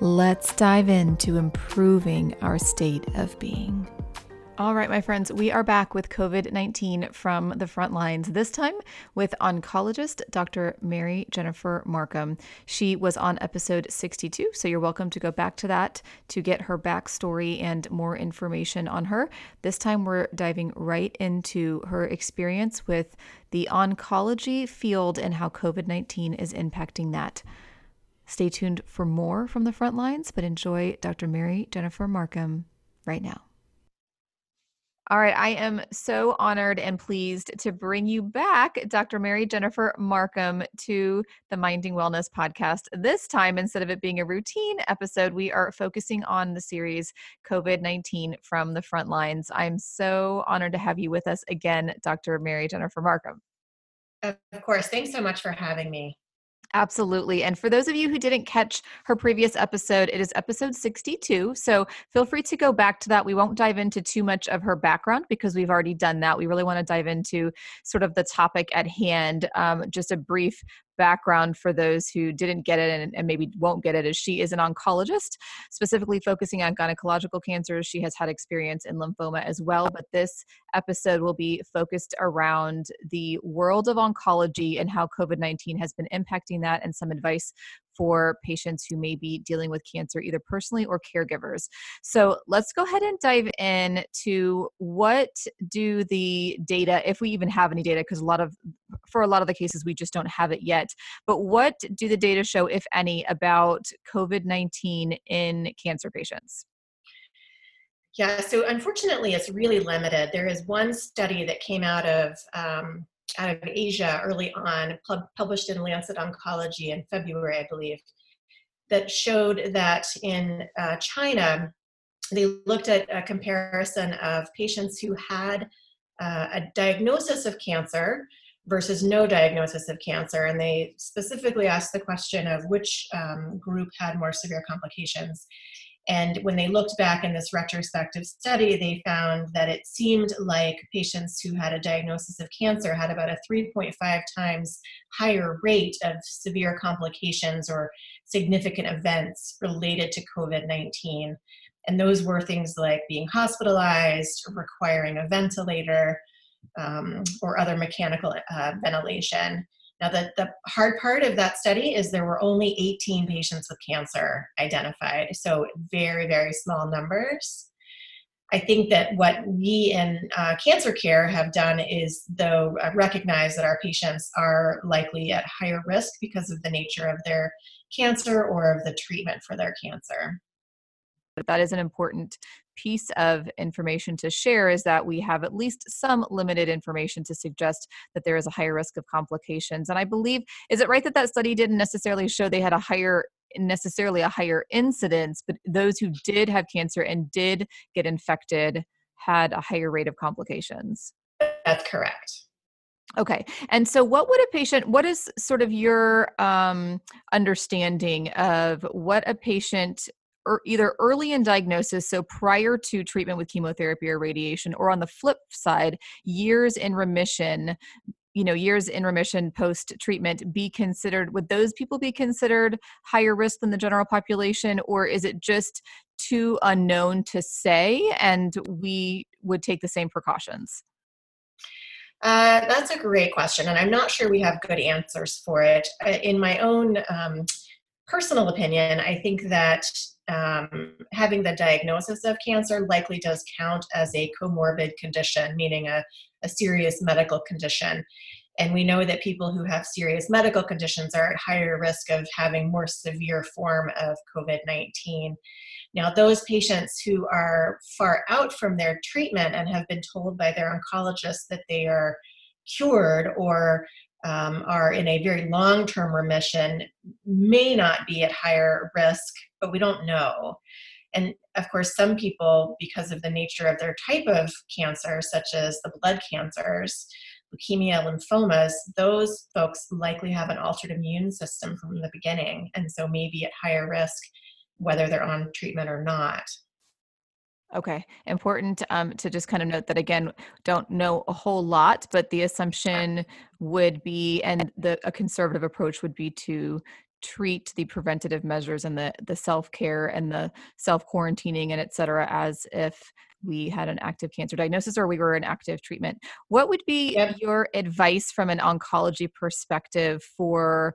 Let's dive into improving our state of being. All right, my friends, we are back with COVID 19 from the front lines, this time with oncologist Dr. Merry Jennifer Markham. She was on episode 62, so you're welcome to go back to that to get her backstory and more information on her. This time, we're diving right into her experience with the oncology field and how COVID 19 is impacting that. Stay tuned for more from the front lines, but enjoy Dr. Merry Jennifer Markham right now. All right, I am so honored and pleased to bring you back, Dr. Merry Jennifer Markham, to the Minding Wellness podcast. This time, instead of it being a routine episode, we are focusing on the series COVID 19 from the front lines. I'm so honored to have you with us again, Dr. Merry Jennifer Markham. Of course. Thanks so much for having me. Absolutely. And for those of you who didn't catch her previous episode, it is episode 62. So feel free to go back to that. We won't dive into too much of her background because we've already done that. We really want to dive into sort of the topic at hand, um, just a brief background for those who didn't get it and, and, maybe won't get it is she is an oncologist specifically focusing on gynecological cancers. She has had experience in lymphoma as well but this episode will be focused around the world of oncology and how covid-19 has been impacting that and some advice for patients who may be dealing with cancer, either personally or caregivers. So let's go ahead and dive in to what do the data, if we even have any data, because a lot of for a lot of the cases we just don't have it yet. But what do the data show, if any, about COVID 19 in cancer patients? Yeah, so unfortunately, it's really limited. There is one study that came out of um, out of Asia early on, published in Lancet Oncology in February, I believe, that showed that in uh, China, they looked at a comparison of patients who had uh, a diagnosis of cancer versus no diagnosis of cancer. And they specifically asked the question of which um, group had more severe complications. And when they looked back in this retrospective study, they found that it seemed like patients who had a diagnosis of cancer had about a 3.5 times higher rate of severe complications or significant events related to COVID 19. And those were things like being hospitalized, requiring a ventilator, um, or other mechanical uh, ventilation. Now, the, the hard part of that study is there were only 18 patients with cancer identified, so very, very small numbers. I think that what we in uh, cancer care have done is, though, uh, recognize that our patients are likely at higher risk because of the nature of their cancer or of the treatment for their cancer. But that is an important piece of information to share is that we have at least some limited information to suggest that there is a higher risk of complications. And I believe, is it right that that study didn't necessarily show they had a higher necessarily a higher incidence, but those who did have cancer and did get infected had a higher rate of complications? That's correct. Okay. And so what would a patient what is sort of your um understanding of what a patient either early in diagnosis, so prior to treatment with chemotherapy or radiation, or on the flip side, years in remission, you know, years in remission post treatment be considered, would those people be considered higher risk than the general population, or is it just too unknown to say and we would take the same precautions? Uh, that's a great question, and I'm not sure we have good answers for it. In my own um, personal opinion, I think that um, having the diagnosis of cancer likely does count as a comorbid condition, meaning a, a serious medical condition. And we know that people who have serious medical conditions are at higher risk of having more severe form of COVID 19. Now, those patients who are far out from their treatment and have been told by their oncologist that they are cured or um, are in a very long term remission may not be at higher risk, but we don't know. And of course, some people, because of the nature of their type of cancer, such as the blood cancers, leukemia, lymphomas, those folks likely have an altered immune system from the beginning, and so maybe at higher risk whether they're on treatment or not. Okay, important um, to just kind of note that again, don't know a whole lot, but the assumption would be, and the a conservative approach would be to treat the preventative measures and the the self care and the self quarantining and et cetera as if we had an active cancer diagnosis or we were in active treatment. What would be yep. your advice from an oncology perspective for?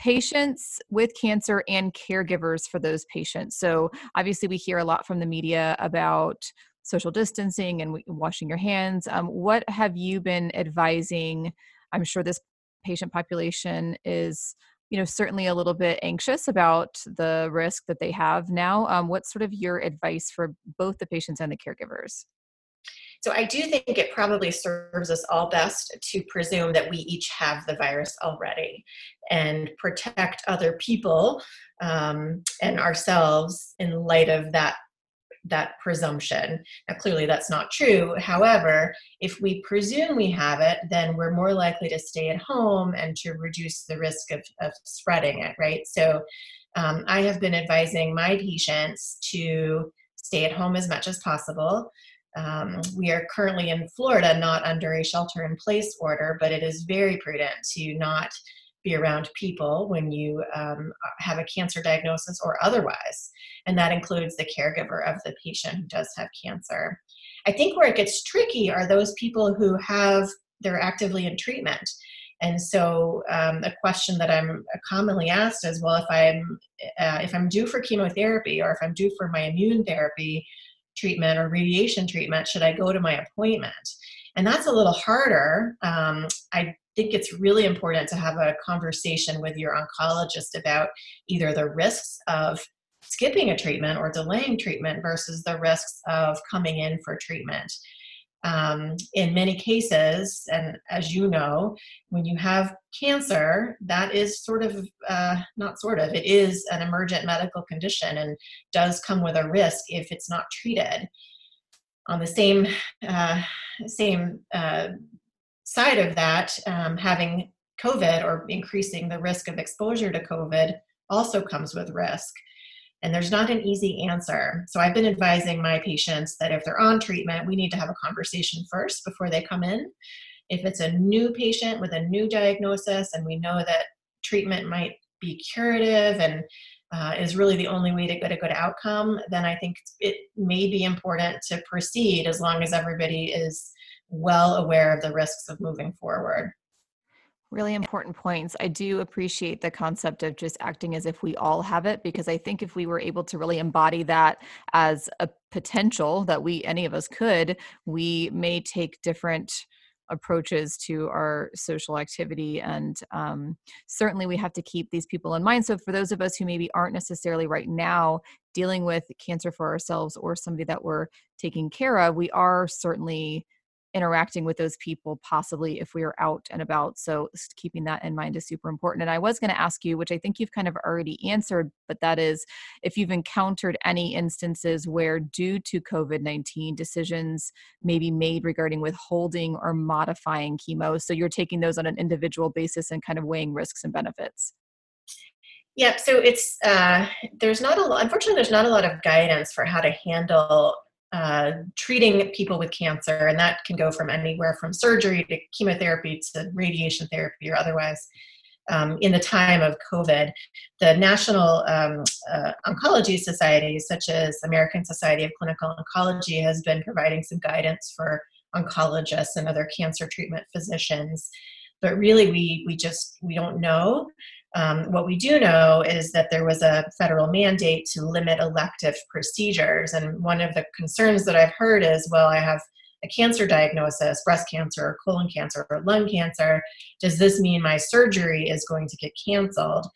patients with cancer and caregivers for those patients. So, obviously, we hear a lot from the media about social distancing and washing your hands. Um, what have you been advising? I'm sure this patient population is you know certainly a little bit anxious about the risk that they have now um, what's sort of your advice for both the patients and the caregivers? So I do think it probably serves us all best to presume that we each have the virus already and protect other people um, and ourselves in light of that that presumption. Now, clearly, that's not true. However, if we presume we have it, then we're more likely to stay at home and to reduce the risk of, of spreading it, right? So, um, I have been advising my patients to stay at home as much as possible. Um, we are currently in Florida, not under a shelter in place order, but it is very prudent to not be around people when you um, have a cancer diagnosis or otherwise. And that includes the caregiver of the patient who does have cancer. I think where it gets tricky are those people who have, they're actively in treatment. And so, um, a question that I'm commonly asked is, well, if I'm uh, if I'm due for chemotherapy or if I'm due for my immune therapy, treatment or radiation treatment should I go to my appointment? And that's a little harder. Um, I think it's really important to have a conversation with your oncologist about either the risks of skipping a treatment or delaying treatment versus the risks of coming in for treatment um, in many cases, and as you know, when you have cancer, that is sort of, uh, not sort of, it is an emergent medical condition and does come with a risk if it's not treated. On the same, uh, same uh, side of that, um, having COVID or increasing the risk of exposure to COVID also comes with risk. And there's not an easy answer. So I've been advising my patients that if they're on treatment, we need to have a conversation first before they come in. If it's a new patient with a new diagnosis and we know that treatment might be curative and uh, is really the only way to get a good outcome, then I think it may be important to proceed as long as everybody is well aware of the risks of moving forward. Really important points. I do appreciate the concept of just acting as if we all have it because I think if we were able to really embody that as a potential that we, any of us could, we may take different approaches to our social activity. And um, certainly we have to keep these people in mind. So, for those of us who maybe aren't necessarily right now dealing with cancer for ourselves or somebody that we're taking care of, we are certainly interacting with those people possibly if we are out and about so keeping that in mind is super important and i was going to ask you which i think you've kind of already answered but that is if you've encountered any instances where due to covid-19 decisions may be made regarding withholding or modifying chemo so you're taking those on an individual basis and kind of weighing risks and benefits yeah, so it's uh, there's not a lot. Unfortunately, there's not a lot of guidance for how to handle uh, treating people with cancer, and that can go from anywhere from surgery to chemotherapy to radiation therapy or otherwise. Um, in the time of COVID, the national um, uh, oncology societies, such as American Society of Clinical Oncology, has been providing some guidance for oncologists and other cancer treatment physicians. But really, we we just we don't know um, what we do know is that there was a federal mandate to limit elective procedures. And one of the concerns that I've heard is well, I have a cancer diagnosis, breast cancer, or colon cancer, or lung cancer. Does this mean my surgery is going to get canceled?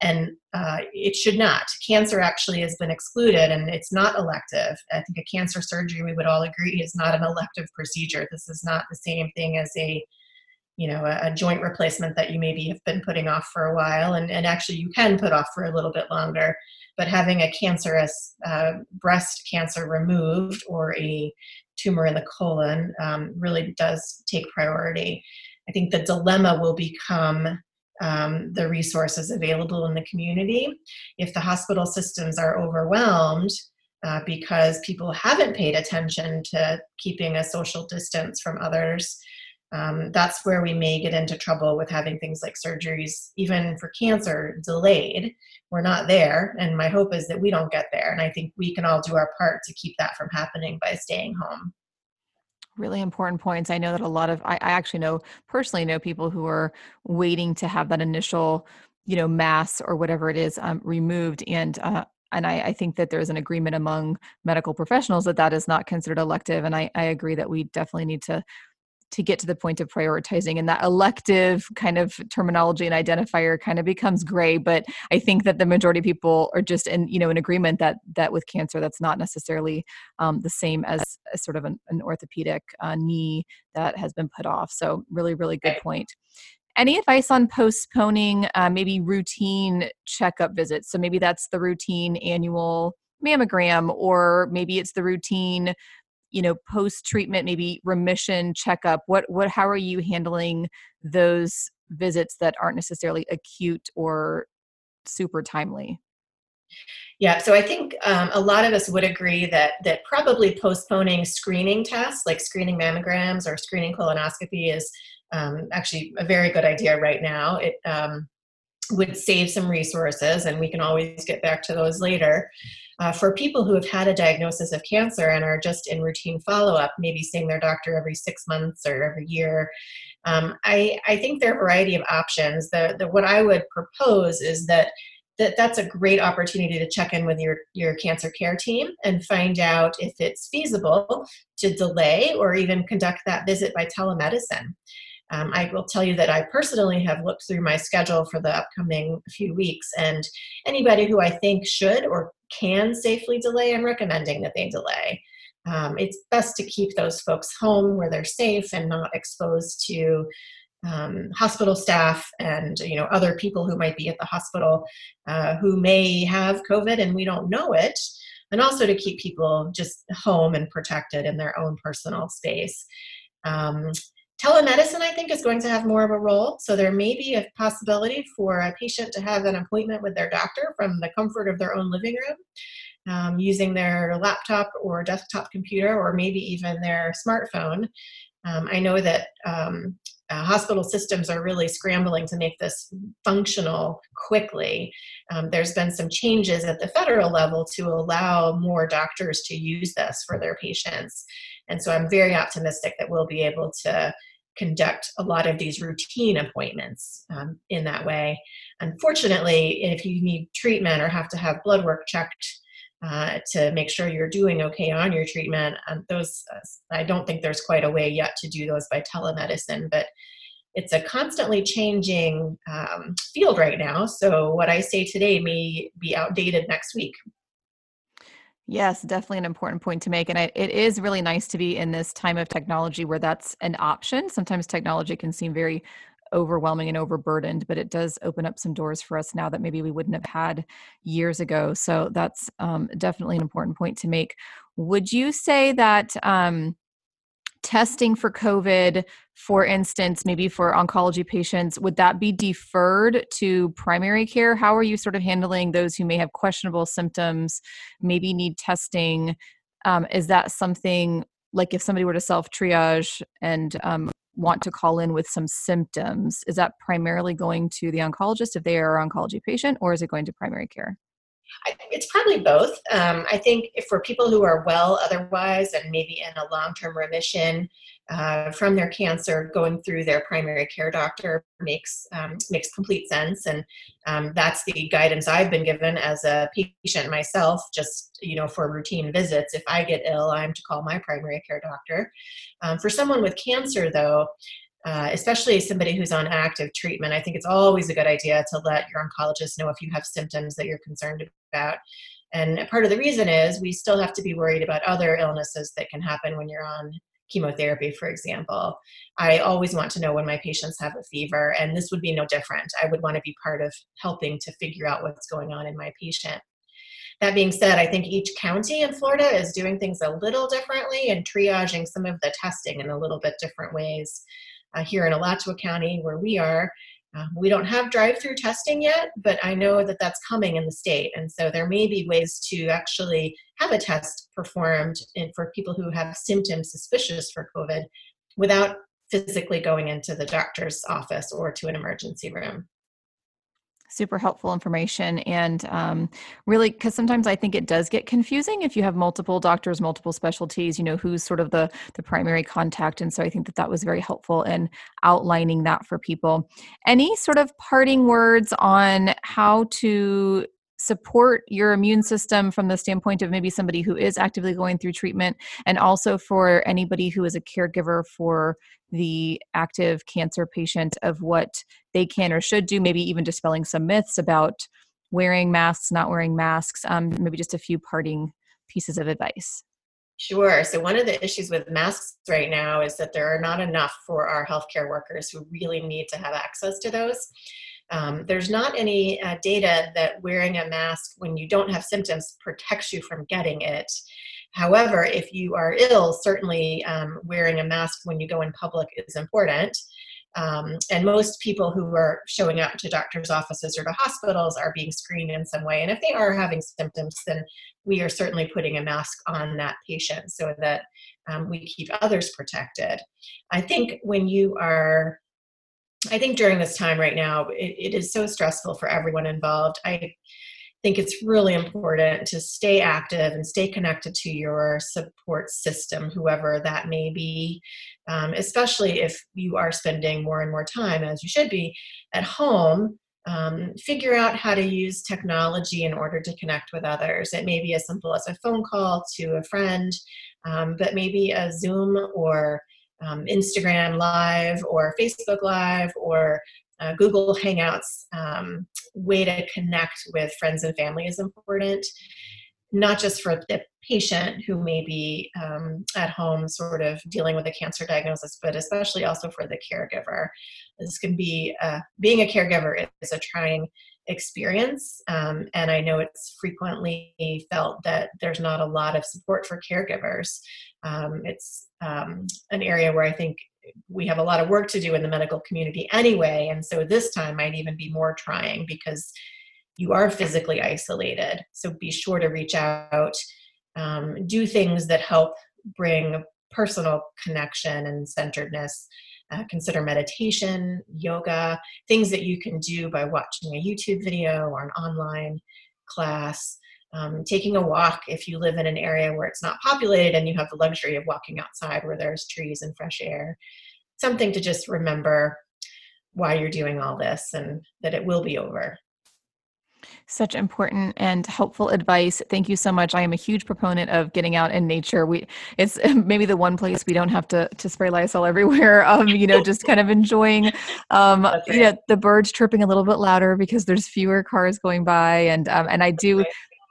And uh, it should not. Cancer actually has been excluded and it's not elective. I think a cancer surgery, we would all agree, is not an elective procedure. This is not the same thing as a you know a, a, joint replacement that you maybe have been putting off for a while and, and actually you can put off for a little bit longer but having a cancerous uh, breast cancer removed or a tumor in the colon um, really does take priority. I think the dilemma will become um, the resources available in the community. If the hospital systems are overwhelmed uh, because people haven't paid attention to keeping a social distance from others, um, that's where we may get into trouble with having things like surgeries, even for cancer, delayed. We're not there, and my hope is that we don't get there. And I think we can all do our part to keep that from happening by staying home really important points i know that a lot of I, I, actually know personally know people who are waiting to have that initial you know mass or whatever it is um, removed and uh, and I, I, think that there's an agreement among medical professionals that that is not considered elective and I, I agree that we definitely need to to get to the point of prioritizing and that elective kind of terminology and identifier kind of becomes gray but i think that the majority of people are just in you know in agreement that that with cancer that's not necessarily um, the same as, as, sort of an, an orthopedic uh, knee that has been put off. So really really good point. Any advice on postponing uh, maybe routine checkup visits? So maybe that's the routine annual mammogram or maybe it's the routine you know post treatment maybe remission checkup what what how are you handling those visits that aren't necessarily acute or super timely yeah, so I think um, a lot of us would agree that that probably postponing screening tests like screening mammograms or screening colonoscopy is um, actually a very good idea right now. It um, would save some resources, and we can always get back to those later. Uh, for people who have had a diagnosis of cancer and are just in routine follow up, maybe seeing their doctor every six months or every year, um, I, I think there are a variety of options. The, the, what I would propose is that that that's a great opportunity to check in with your, your cancer care team and find out if it's feasible to delay or even conduct that visit by telemedicine. Um, I will tell you that I personally have looked through my schedule for the upcoming few weeks, and anybody who I think should or can safely delay, I'm recommending that they delay. Um, it's best to keep those folks home where they're safe and not exposed to um, hospital staff and you know other people who might be at the hospital uh, who may have COVID and we don't know it, and also to keep people just home and protected in their own personal space. Um, Telemedicine, I think, is going to have more of a role. So there may be a possibility for a patient to have an appointment with their doctor from the comfort of their own living room. Um, using their laptop or desktop computer or maybe even their smartphone. Um, I know that um, uh, hospital systems are really scrambling to make this functional quickly. Um, there's been some changes at the federal level to allow more doctors to use this for their patients. And so I'm very optimistic that we'll be able to conduct a lot of these routine appointments um, in that way. Unfortunately, if you need treatment or have to have blood work checked uh, to make sure you're doing okay on your treatment, um, those uh, I don't think there's quite a way yet to do those by telemedicine, but it's a constantly changing um, field right now. So what I say today may be outdated next week. Yes, definitely an important point to make. And it is really nice to be in this time of technology where that's an option. Sometimes technology can seem very overwhelming and overburdened, but it does open up some doors for us now that maybe we wouldn't have had years ago. So that's um, definitely an important point to make. Would you say that um, testing for COVID, for instance, maybe for oncology patients, would that be deferred to primary care? How are you sort of handling those who may have questionable symptoms, maybe need testing? Um, is that something like if somebody were to self triage and um, want to call in with some symptoms, is that primarily going to the oncologist if they are an oncology patient, or is it going to primary care? it's probably both. Um, I think for people who are well otherwise and maybe in a long term remission uh, from their cancer, going through their primary care doctor makes um, makes complete sense, and um, that's the guidance I've been given as a patient myself. Just you know, for routine visits, if I get ill, I'm to call my primary care doctor. Um, for someone with cancer, though, uh, especially somebody who's on active treatment, I think it's always a good idea to let your oncologist know if you have symptoms that you're concerned about. And part of the reason is we still have to be worried about other illnesses that can happen when you're on chemotherapy, for example. I always want to know when my patients have a fever, and this would be no different. I would want to be part of helping to figure out what's going on in my patient. That being said, I think each county in Florida is doing things a little differently and triaging some of the testing in a little bit different ways. Uh, here in Alachua County, where we are, um, we don't have drive-through testing yet, but I know that that's coming in the state, and so there may be ways to actually have a test performed in, for people who have symptoms suspicious for COVID without physically going into the doctor's office or to an emergency room super helpful information. And um, really because sometimes i think it does get confusing if you have multiple doctors multiple specialties you know who's sort of the the primary contact. And so i think that that was very helpful in outlining that for people. Any sort of parting words on how to support your immune system from the standpoint of maybe somebody who is actively going through treatment and also for anybody who is a caregiver for the active cancer patient of what they can or should do maybe even dispelling some myths about wearing masks not wearing masks um, maybe just a few parting pieces of advice Sure. So, one of the issues with masks right now is that there are not enough for our healthcare workers who really need to have access to those. Um, there's not any uh, data that wearing a mask when you don't have symptoms protects you from getting it. However, if you are ill, certainly um, wearing a mask when you go in public is important. Um, and most people who are showing up to doctors' offices or to hospitals are being screened in some way. And if they are having symptoms, then we are certainly putting a mask on that patient so that um, we keep others protected. I think when you are I think during this time right now, it, it is so stressful for everyone involved. I think it's really important to stay active and stay connected to your support system, whoever that may be, um, especially if you are spending more and more time, as you should be, at home. Um, figure out how to use technology in order to connect with others. It may be as simple as a phone call to a friend, um, but maybe a Zoom or um, Instagram Live or Facebook Live or uh, Google Hangouts um, way to connect with friends and family is important, not just for the patient who may be um, at home sort of dealing with a cancer diagnosis, but especially also for the caregiver. This can be, uh, being a caregiver is a trying experience. Um, and I know it's frequently felt that there's not a lot of support for caregivers. Um, it's um, an area where I think we have a lot of work to do in the medical community anyway. And so this time might even be more trying because you are physically isolated. So be sure to reach out, um, do things that help bring personal connection and centeredness uh, consider meditation, yoga, things that you can do by watching a YouTube video or an online class. Um, taking a walk if you live in an area where it's not populated and you have the luxury of walking outside where there's trees and fresh air. Something to just remember why you're doing all this and that it will be over. Such important and helpful advice. Thank you so much. I am a huge proponent of getting out in nature. We it's maybe the one place we don't have to to spray Lysol everywhere. Um, you know, just kind of enjoying um okay. yeah, the birds chirping a little bit louder because there's fewer cars going by and um and I do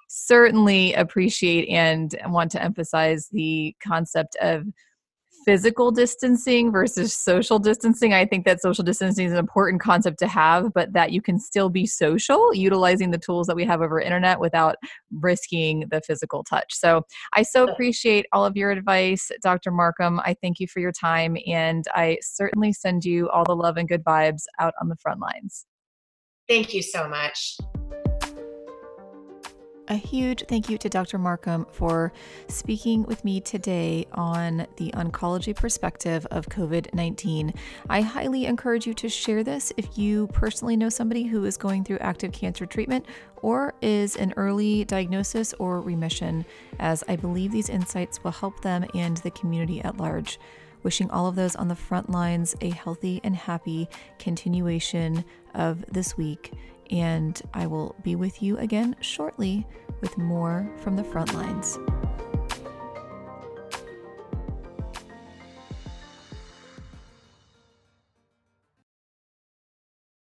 certainly appreciate and want to emphasize the concept of physical distancing versus social distancing. I think that social distancing is an important concept to have, but that you can still be social utilizing the tools that we have over internet without risking the physical touch. So I so appreciate all of your advice, Dr. Markham. I thank you for your time, and I certainly send you all the love and good vibes out on the front lines. Thank you so much. A huge thank you to Dr. Markham for speaking with me today on the oncology perspective of COVID 19. I highly encourage you to share this if you personally know somebody who is going through active cancer treatment or is in early diagnosis or remission, as I believe these insights will help them and the community at large. Wishing all of those on the front lines a healthy and happy continuation of this week and I will be with you again shortly with more from the front lines.